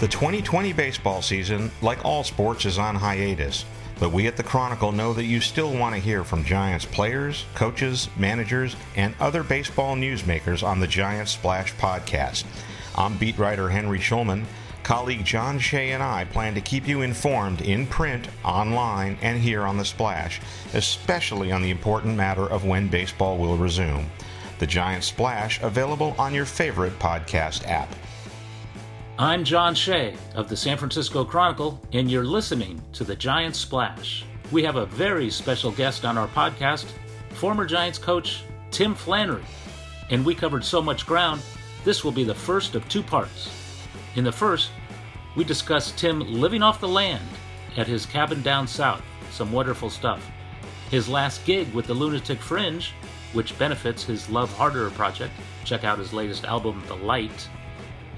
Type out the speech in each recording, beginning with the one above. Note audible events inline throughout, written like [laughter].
The 2020 baseball season, like all sports, is on hiatus, but we at the Chronicle know that you still want to hear from Giants players, coaches, managers, and other baseball newsmakers on the Giants Splash podcast. I'm beat writer Henry Schulman. Colleague John Shea and I plan to keep you informed in print, online, and here on The Splash, especially on the important matter of when baseball will resume. The Giant Splash available on your favorite podcast app. I'm John Shea of the San Francisco Chronicle, and you're listening to the Giant Splash. We have a very special guest on our podcast, former Giants coach Tim Flannery. And we covered so much ground, this will be the first of two parts. In the first, we discuss Tim living off the land at his cabin down south, some wonderful stuff. His last gig with the Lunatic Fringe, which benefits his Love Harder project. Check out his latest album, The Light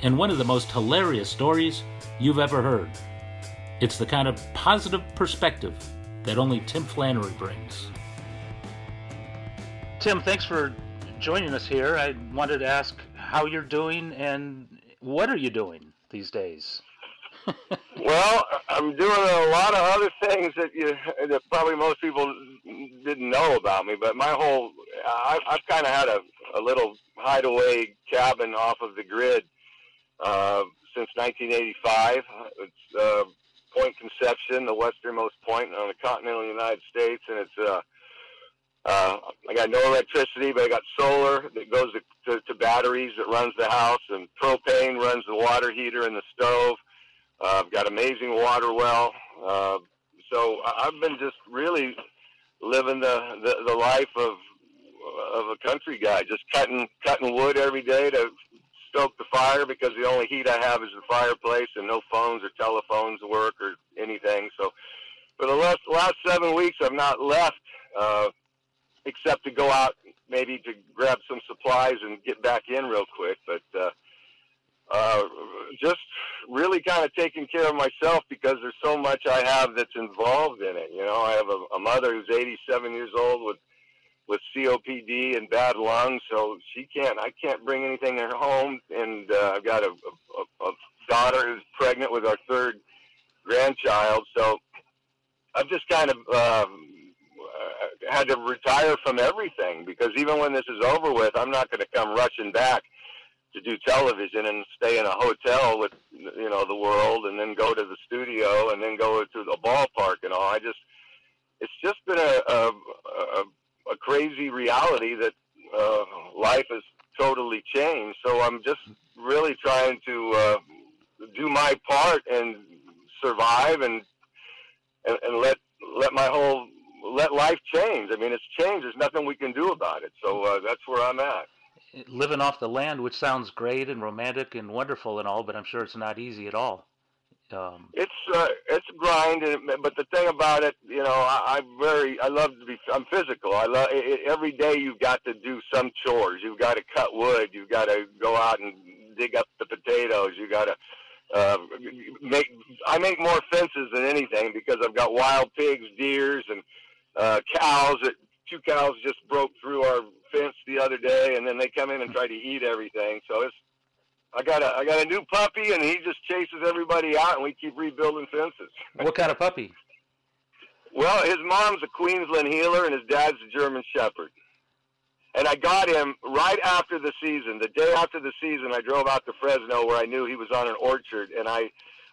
and one of the most hilarious stories you've ever heard. It's the kind of positive perspective that only Tim Flannery brings. Tim, thanks for joining us here. I wanted to ask how you're doing and what are you doing these days? [laughs] well, I'm doing a lot of other things that you that probably most people didn't know about me. But my whole I, I've kind of had a, a little hideaway cabin off of the grid uh, since 1985. It's uh, Point Conception, the westernmost point on the continental United States, and it's uh, uh, I got no electricity, but I got solar that goes to, to, to batteries that runs the house, and propane runs the water heater and the stove. Uh, I've got amazing water well. Uh, so I've been just really living the, the, the life of of a country guy, just cutting cutting wood every day to stoke the fire because the only heat I have is the fireplace and no phones or telephones work or anything. So for the last last seven weeks, I've not left uh, except to go out maybe to grab some supplies and get back in real quick. But uh, uh, just really kind of taking care of myself because there's so much I have that's involved in it. You know, I have a, a mother who's 87 years old with with COPD and bad lungs, so she can't. I can't bring anything in home, and uh, I've got a, a, a daughter who's pregnant with our third grandchild. So I've just kind of um, uh, had to retire from everything because even when this is over with, I'm not going to come rushing back to do television and stay in a hotel with you know the world, and then go to the studio, and then go to the ballpark and all. I just it's just been a, a, a a crazy reality that uh, life has totally changed. So I'm just really trying to uh, do my part and survive and, and and let let my whole let life change. I mean, it's changed. There's nothing we can do about it. So uh, that's where I'm at. Living off the land, which sounds great and romantic and wonderful and all, but I'm sure it's not easy at all. Um, it's uh, it's a grind, but the thing about it, you know, I, I'm very I love to be I'm physical. I love it, every day. You've got to do some chores. You've got to cut wood. You've got to go out and dig up the potatoes. You got to uh, make. I make more fences than anything because I've got wild pigs, deers, and uh, cows. That two cows just broke through our fence the other day, and then they come in and try to eat everything. So it's I got a I got a new puppy, and he just chases everybody out, and we keep rebuilding fences. what kind of puppy? Well, his mom's a Queensland heeler, and his dad's a German Shepherd. And I got him right after the season. The day after the season, I drove out to Fresno, where I knew he was on an orchard, and I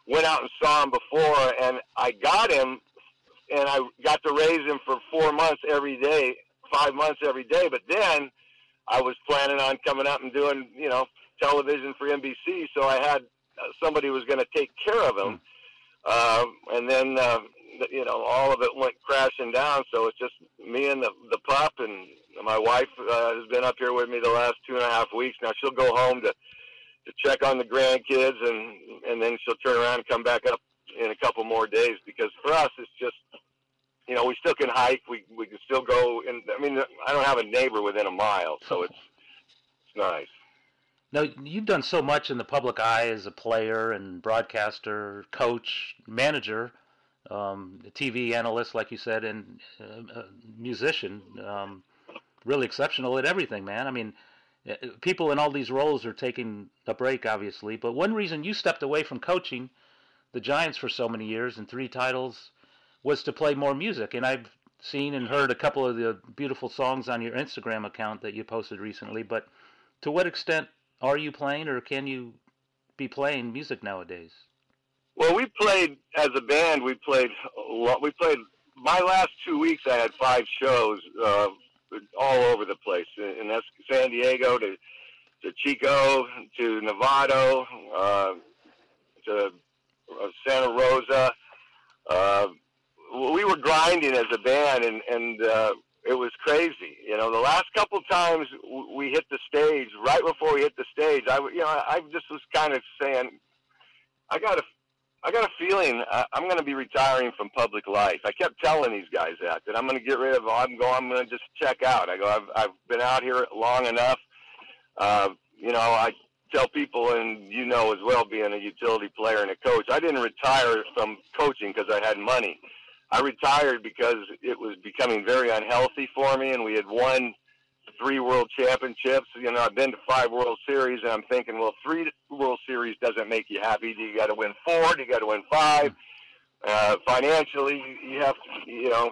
went out and saw him before, and I got him, and I got to raise him for four months every day, five months every day. But then I was planning on coming up and doing, you know, television for NBC, so I had uh, somebody was going to take care of him. Uh, and then, uh, you know, all of it went crashing down. So it's just me and the, the pup, and my wife uh, has been up here with me the last two and a half weeks. Now she'll go home to to check on the grandkids, and and then she'll turn around and come back up in a couple more days. Because for us, it's just you know we still can hike, we we can still go, and I mean I don't have a neighbor within a mile, so it's it's nice. Now you've done so much in the public eye as a player and broadcaster, coach, manager, um, TV analyst, like you said, and uh, musician. Um, really exceptional at everything, man. I mean, uh, people in all these roles are taking a break, obviously. But one reason you stepped away from coaching the Giants for so many years and three titles was to play more music. And I've seen and heard a couple of the beautiful songs on your Instagram account that you posted recently. But to what extent are you playing, or can you be playing music nowadays? Well, we played as a band. We played a lot. We played my last two weeks. I had five shows. Uh, all over the place, and that's San Diego to to Chico to Novato uh, to uh, Santa Rosa. Uh, we were grinding as a band, and and uh, it was crazy. You know, the last couple times we hit the stage, right before we hit the stage, I you know I just was kind of saying, I got a I got a feeling I'm going to be retiring from public life. I kept telling these guys that that I'm going to get rid of. I'm going. I'm going to just check out. I go. I've I've been out here long enough. Uh, you know, I tell people, and you know as well, being a utility player and a coach, I didn't retire from coaching because I had money. I retired because it was becoming very unhealthy for me, and we had won three World Championships. You know, I've been to five World Series, and I'm thinking, well, three World Series doesn't make you happy. You got to win four. You got to win five. Uh, financially, you have to, you know,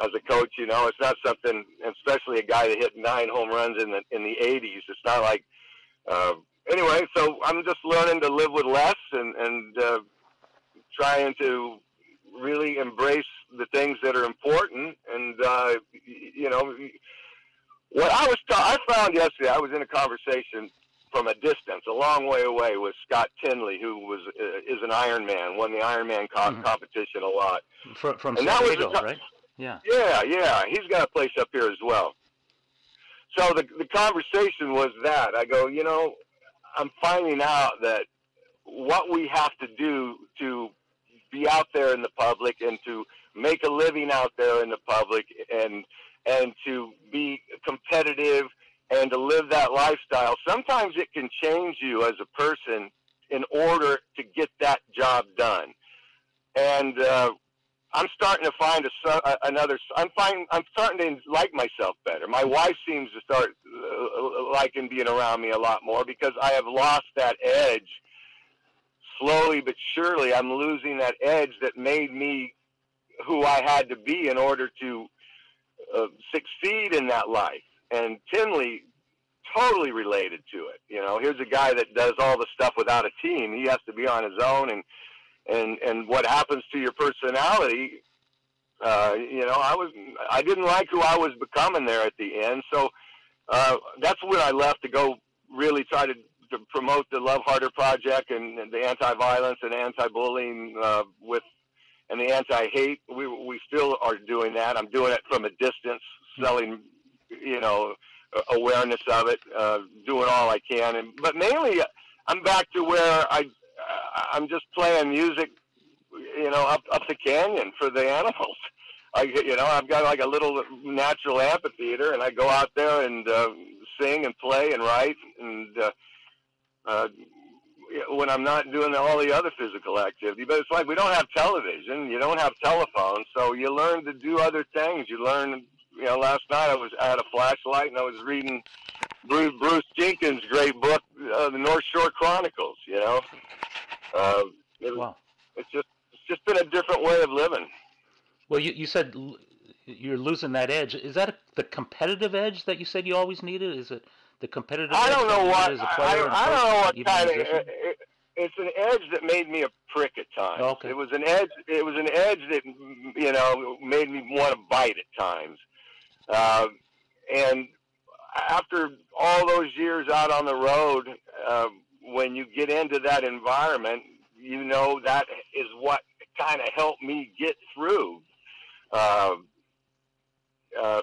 as a coach, you know, it's not something, especially a guy that hit nine home runs in the in the 80s. It's not like. Uh, anyway, so I'm just learning to live with less and and uh, trying to really embrace the things that are important and uh, you know what I was, ta- I found yesterday, I was in a conversation from a distance, a long way away, with Scott Tinley, who was uh, is an Ironman, won the Ironman co- mm-hmm. competition a lot. From, from and San Diego, co- right? Yeah. Yeah, yeah. He's got a place up here as well. So the the conversation was that I go, you know, I'm finding out that what we have to do to be out there in the public and to make a living out there in the public and and to be competitive and to live that lifestyle, sometimes it can change you as a person in order to get that job done. And uh, I'm starting to find a, another. I'm finding. I'm starting to like myself better. My wife seems to start uh, liking being around me a lot more because I have lost that edge. Slowly but surely, I'm losing that edge that made me who I had to be in order to uh, succeed in that life. And Tinley totally related to it. You know, here's a guy that does all the stuff without a team. He has to be on his own, and and and what happens to your personality? Uh, you know, I was I didn't like who I was becoming there at the end, so uh, that's when I left to go really try to, to promote the Love Harder project and, and the anti-violence and anti-bullying uh, with and the anti-hate. We we still are doing that. I'm doing it from a distance, selling, you know, awareness of it, uh, doing all I can. And but mainly, I'm back to where I I'm just playing music, you know, up up the canyon for the animals. [laughs] I you know I've got like a little natural amphitheater, and I go out there and uh, sing and play and write and. Uh, uh, when I'm not doing all the other physical activity. But it's like we don't have television, you don't have telephones, so you learn to do other things. You learn, you know. Last night I was I had a flashlight and I was reading Bruce, Bruce Jenkins' great book, uh, The North Shore Chronicles. You know, uh, it, wow. it's just it's just been a different way of living. Well, you you said you're losing that edge. Is that a, the competitive edge that you said you always needed? Is it the competitive. I don't know what. I, I, don't know what kind of. It, it's an edge that made me a prick at times. Okay. It was an edge. It was an edge that you know made me want to bite at times. Uh, and after all those years out on the road, uh, when you get into that environment, you know that is what kind of helped me get through. Uh, uh,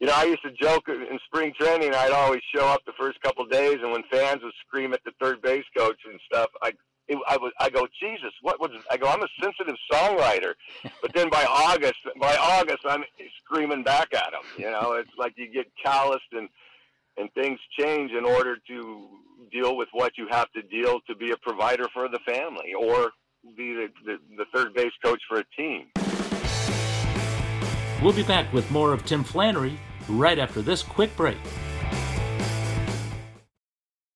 you know, I used to joke in spring training. I'd always show up the first couple of days, and when fans would scream at the third base coach and stuff, I it, I would I go, Jesus, what was I go? I'm a sensitive songwriter, [laughs] but then by August, by August, I'm screaming back at them. You know, it's like you get calloused and and things change in order to deal with what you have to deal to be a provider for the family or be the, the, the third base coach for a team. We'll be back with more of Tim Flannery right after this quick break.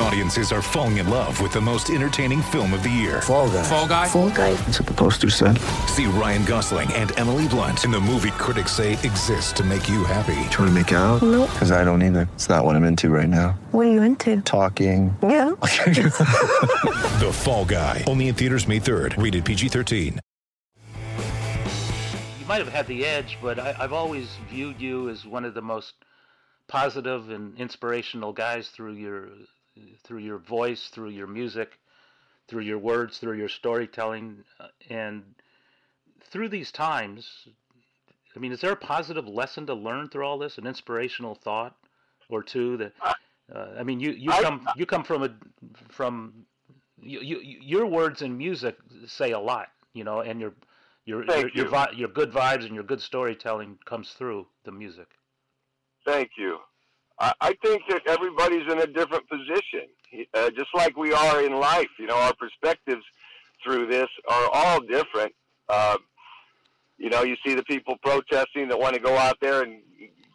Audiences are falling in love with the most entertaining film of the year. Fall guy. Fall guy. Fall guy. That's what the poster said. See Ryan Gosling and Emily Blunt in the movie critics say exists to make you happy. Trying to make it out? Nope. Because I don't either. It's not what I'm into right now. What are you into? Talking. Yeah. [laughs] The Fall Guy. Only in theaters May 3rd. Rated PG-13. You might have had the edge, but I, I've always viewed you as one of the most positive and inspirational guys through your through your voice, through your music, through your words, through your storytelling, uh, and through these times. I mean, is there a positive lesson to learn through all this? An inspirational thought or two that uh, I mean, you you come you come from a from you, you your words and music say a lot, you know, and your your your your, you. vi- your good vibes and your good storytelling comes through the music. Thank you. I, I think that everybody's in a different position, uh, just like we are in life. You know, our perspectives through this are all different. Uh, you know, you see the people protesting that want to go out there and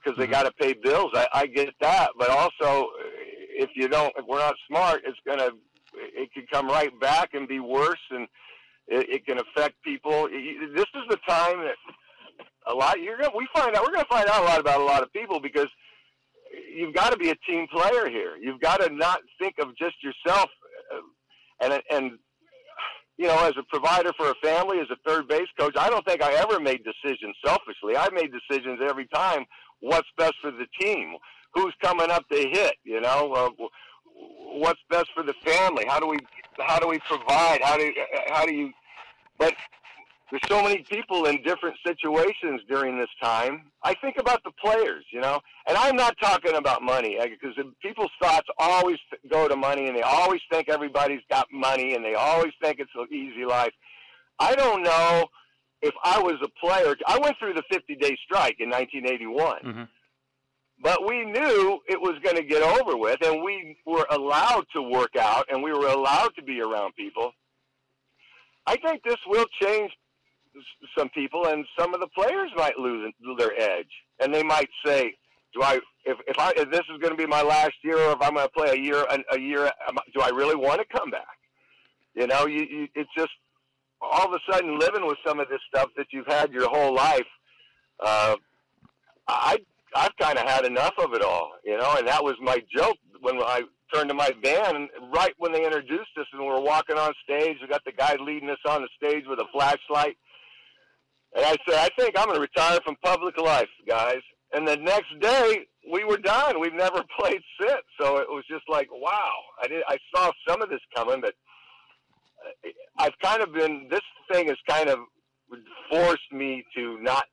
because they got to pay bills. I, I get that, but also if you don't, if we're not smart, it's gonna, it could come right back and be worse, and it, it can affect people. This is the time that a lot you're gonna we find out we're gonna find out a lot about a lot of people because you've got to be a team player here. You've got to not think of just yourself, uh, and and you know, as a provider for a family, as a third base coach, I don't think I ever made decisions selfishly. I made decisions every time. What's best for the team? Who's coming up to hit? You know, uh, what's best for the family? How do we how do we provide? How do how do you? But there's so many people in different situations during this time. I think about the players, you know, and I'm not talking about money because people's thoughts always go to money, and they always think everybody's got money, and they always think it's an easy life. I don't know if I was a player. I went through the 50 day strike in 1981 Mhm. but we knew it was going to get over with, and we were allowed to work out, and we were allowed to be around people. I think this will change some people, and some of the players might lose their edge, and they might say, "Do I? If, if I if this is going to be my last year, or if I'm going to play a year a, year, do I really want to come back?" You know, you, you it's just all of a sudden living with some of this stuff that you've had your whole life. Uh, I I've kind of had enough of it all, you know, and that was my joke when I turned to my band, right when they introduced us and we were walking on stage, we got the guy leading us on the stage with a flashlight, and I said, I think I'm going to retire from public life, guys. And the next day, we were done. We've never [laughs] played since, so it was just like, wow. I did. I saw some of this coming, but uh, I've kind of been. This thing has kind of forced me to not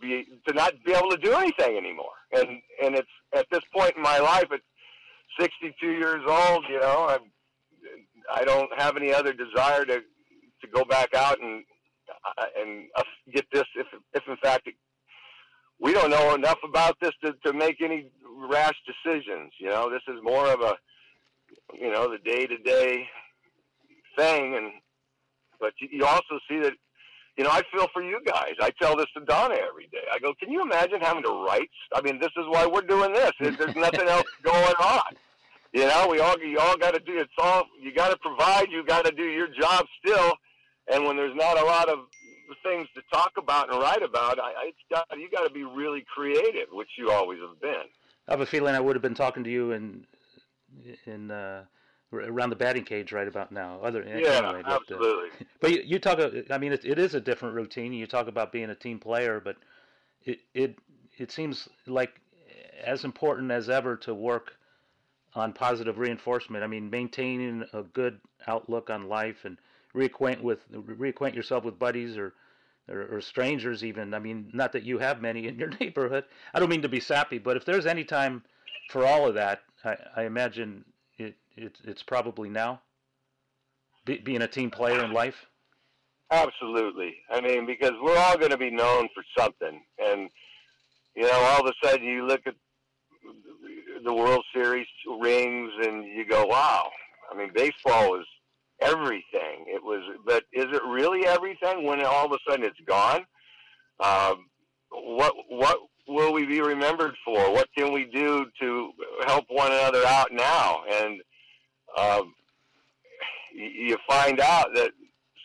be to not be able to do anything anymore. And and it's at this point in my life, at 62 years old, you know, I'm. I don't have any other desire to to go back out and and get this if if in fact it, we don't know enough about this to, to make any rash decisions. You know, this is more of a you know the day to day thing, and but you, also see that you know, I feel for you guys. I tell this to Donna every day. I go, can you imagine having to write? I mean, this is why we're doing this. There's there's nothing else [laughs] going on. You know, we all you all got to do. It's all you got to provide. You got to do your job still. And when there's not a lot of things to talk about and write about, I, I got you got to be really creative, which you always have been. I have a feeling I would have been talking to you in in uh, around the batting cage right about now. Other Yeah, anyway, but, uh, absolutely. But you, you talk. uh, I mean, it, it is a different routine. You talk about being a team player, but it it it seems like as important as ever to work on positive reinforcement. I mean, maintaining a good outlook on life and reacquaint with reacquaint yourself with buddies or, or, or strangers even. I mean, not that you have many in your [laughs] neighborhood. I don't mean to be sappy, but if there's any time for all of that, I, I imagine it, it it's probably now. Be, being a team player in life. Absolutely. I mean, because we're all going to be known for something, and you know, all of a sudden you look at the World Series rings and you go, "Wow!" I mean, baseball was everything. It was, but is it really everything when all of a sudden it's gone? Um, what what will we be remembered for? What can we do to help one another out now? And um, you find out that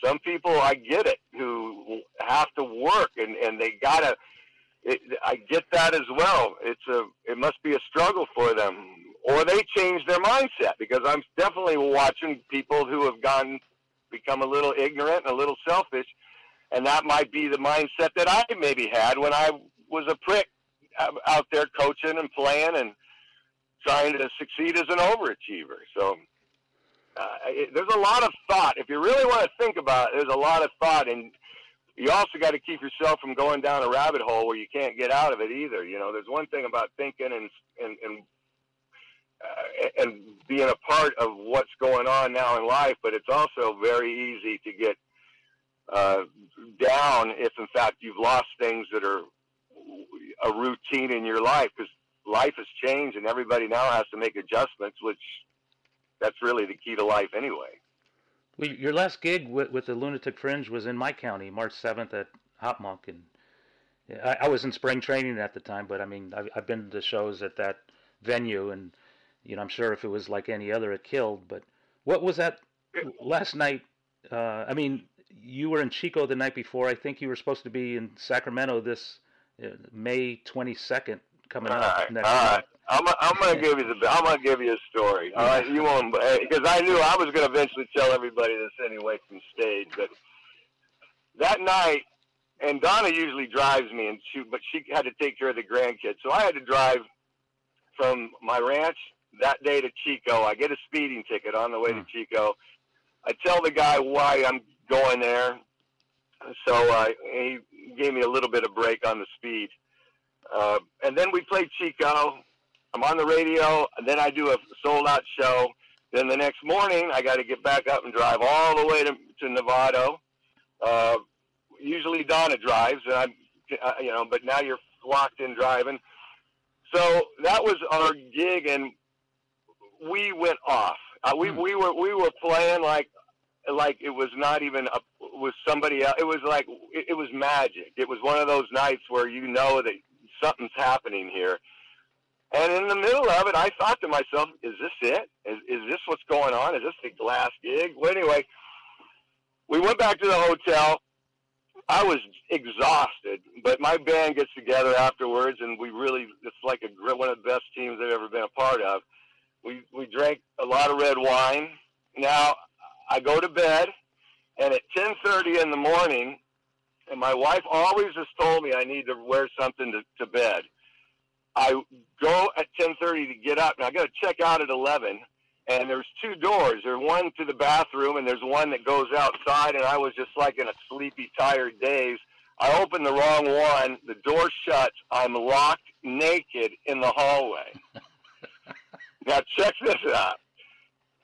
some people, I get it, who have to work and and they gotta. It, I get that as well. It's a it must be a struggle for them, or they change their mindset because I'm definitely watching people who have gone become a little ignorant and a little selfish, and that might be the mindset that I maybe had when I was a prick out there coaching and playing and trying to succeed as an overachiever. So uh, it, there's a lot of thought. If you really want to think about it, there's a lot of thought, and you also got to keep yourself from going down a rabbit hole where you can't get out of it either. You know, there's one thing about thinking and and and uh, and being a part of what's going on now in life, but it's also very easy to get uh, down if, in fact, you've lost things that are a routine in your life because life has changed and everybody now has to make adjustments, which that's really the key to life anyway. Well, your last gig with, with the Lunatic Fringe was in my county, March 7th at HopMonk, and I, I was in spring training at the time. But I mean, I've, I've been to shows at that venue, and you know, I'm sure if it was like any other, it killed. But what was that last night? Uh, I mean, you were in Chico the night before. I think you were supposed to be in Sacramento this uh, May 22nd coming all up right, next all right. I'm, I'm going to give you the. I'm to give you a story. All right, you won't because I knew I was going to eventually tell everybody this anyway from stage. But that night, and Donna usually drives me, and she but she had to take care of the grandkids, so I had to drive from my ranch that day to Chico. I get a speeding ticket on the way to Chico. I tell the guy why I'm going there, so uh, he gave me a little bit of break on the speed. Uh, and then we played Chico. I'm on the radio, and then I do a sold out show. Then the next morning, I got to get back up and drive all the way to, to Novato. Uh, usually Donna drives, and I'm, uh, you know, but now you're locked in driving. So that was our gig, and we went off. Uh, we we were we were playing like like it was not even a, with somebody else. It was like it, it was magic. It was one of those nights where you know that something's happening here. And in the middle of it, I thought to myself, "Is this it? Is, is this what's going on? Is this the last gig?" Well, anyway, we went back to the hotel. I was exhausted, but my band gets together afterwards, and we really—it's like a one of the best teams I've ever been a part of. We we drank a lot of red wine. Now I go to bed, and at 10:30 in the morning, and my wife always has told me I need to wear something to, to bed. I go at 10:30 to get up, and I got to check out at 11. And there's two doors. There's one to the bathroom, and there's one that goes outside. And I was just like in a sleepy, tired daze. I open the wrong one. The door shuts. I'm locked naked in the hallway. [laughs] now check this out.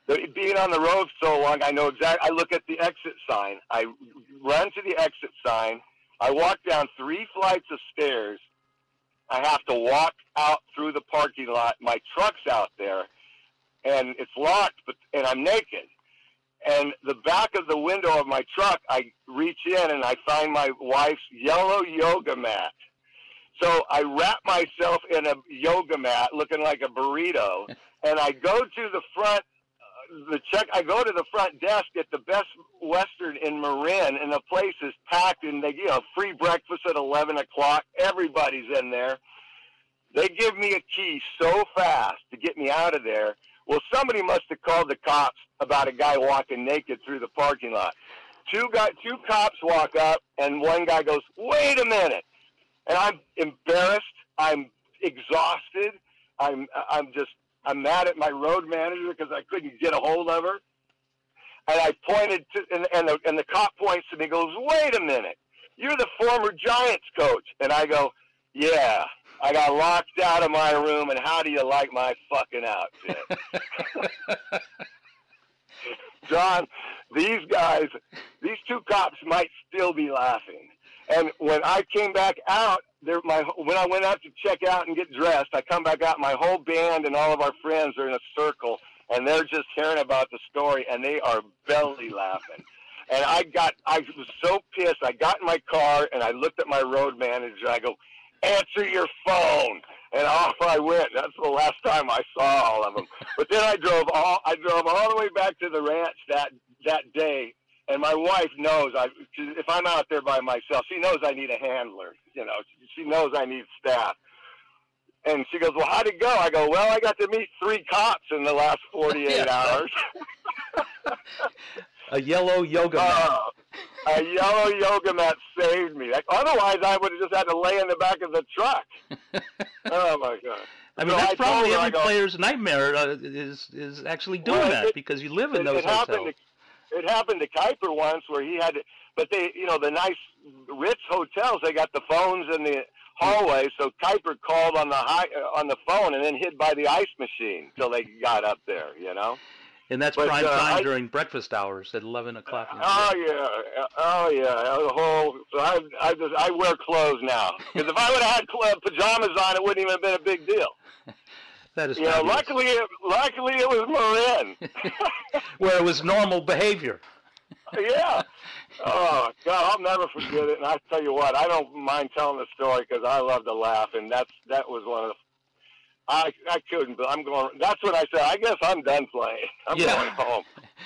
Being on the road so long, I know exactly. I look at the exit sign. I run to the exit sign. I walk down three flights of stairs. I have to walk out through the parking lot. My truck's out there, and it's locked, but and I'm naked. And the back of the window of my truck, I reach in and I find my wife's yellow yoga mat. So I wrap myself in a yoga mat, looking like a burrito, [laughs] and I go to the front the check I go to the front desk at the Best Western in Marin, and the place is packed, and they you know free breakfast at eleven o'clock. Everybody's in there. They give me a key so fast to get me out of there. Well, somebody must have called the cops about a guy walking naked through the parking lot. Two guy, two cops walk up, and one guy goes, "Wait a minute!" And I'm embarrassed. I'm exhausted. I'm I'm just I'm mad at my road manager because I couldn't get a hold of her. And I pointed to, and, and, the, and the cop points to me and goes, wait a minute. You're the former Giants coach. And I go, yeah, I got locked out of my room, and how do you like my fucking outfit? [laughs] John, these guys, these two cops might still be laughing. And when I came back out, there, my when I went out to check out and get dressed, I come back out. My whole band and all of our friends are in a circle, and they're just hearing about the story, and they are belly laughing. And I got, I was so pissed. I got in my car and I looked at my road manager. I go, answer your phone. And off I went. That's the last time I saw all of them. But then I drove all, I drove all the way back to the ranch that that day. And my wife knows I, if I'm out there by myself, she knows I need a handler. You know, she knows I need staff. And she goes, "Well, how'd it go?" I go, "Well, I got to meet three cops in the last 48 [laughs] hours." a yellow yoga mat. Uh, a yellow yoga mat saved me. Otherwise, I would have just had to lay in the back of the truck. [laughs] oh my god! I mean, so that's I probably every go, player's nightmare uh, is is actually doing well, that it, because you live in it, those it hotels. Happened to, it happened to Kuiper once where he had, to, but they, you know, the nice Ritz hotels, they got the phones in the hallway. So Kuiper called on the high, uh, on the phone and then hid by the ice machine till they got up there. You know. And that's but, prime uh, time I, during breakfast hours at eleven o'clock. oh yeah, oh yeah, the whole. So I, I just I wear clothes now because if I would have had pajamas on, it wouldn't even have been a big deal. [laughs] that is. Know, luckily, it, luckily it was Marin, [laughs] where it was normal behavior. yeah. Oh God, I'll never forget it. And I tell you what, I don't mind telling the story because I love to laugh, and that's that was one of the I I couldn't, but I'm going. That's what I said. I guess I'm done playing. [laughs] I'm yeah. going home.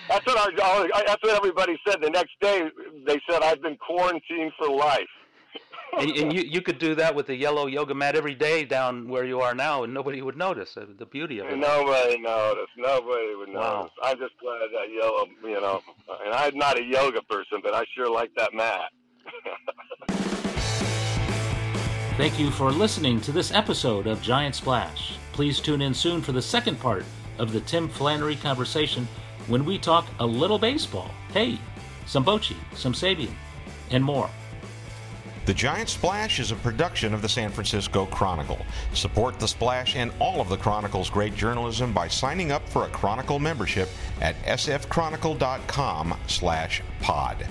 That's what our. That's what everybody said. The next day, they said I've been quarantined for life. And, and you you could do that with a yellow yoga mat every day down where you are now, and nobody would notice uh, the beauty of it. Nobody noticed. Nobody would notice. Wow. I'm just glad that yellow, you know. And I'm not a yoga person, but I sure like that mat. [laughs] Thank you for listening to this episode of Giant Splash. Please tune in soon for the second part of the Tim Flannery conversation when we talk a little baseball. Hey, some Bochy, some Sabean, and more. The Giant Splash is a production of the San Francisco Chronicle. Support the Splash and all of the Chronicle's great journalism by signing up for a Chronicle membership at sfchronicle.com/pod.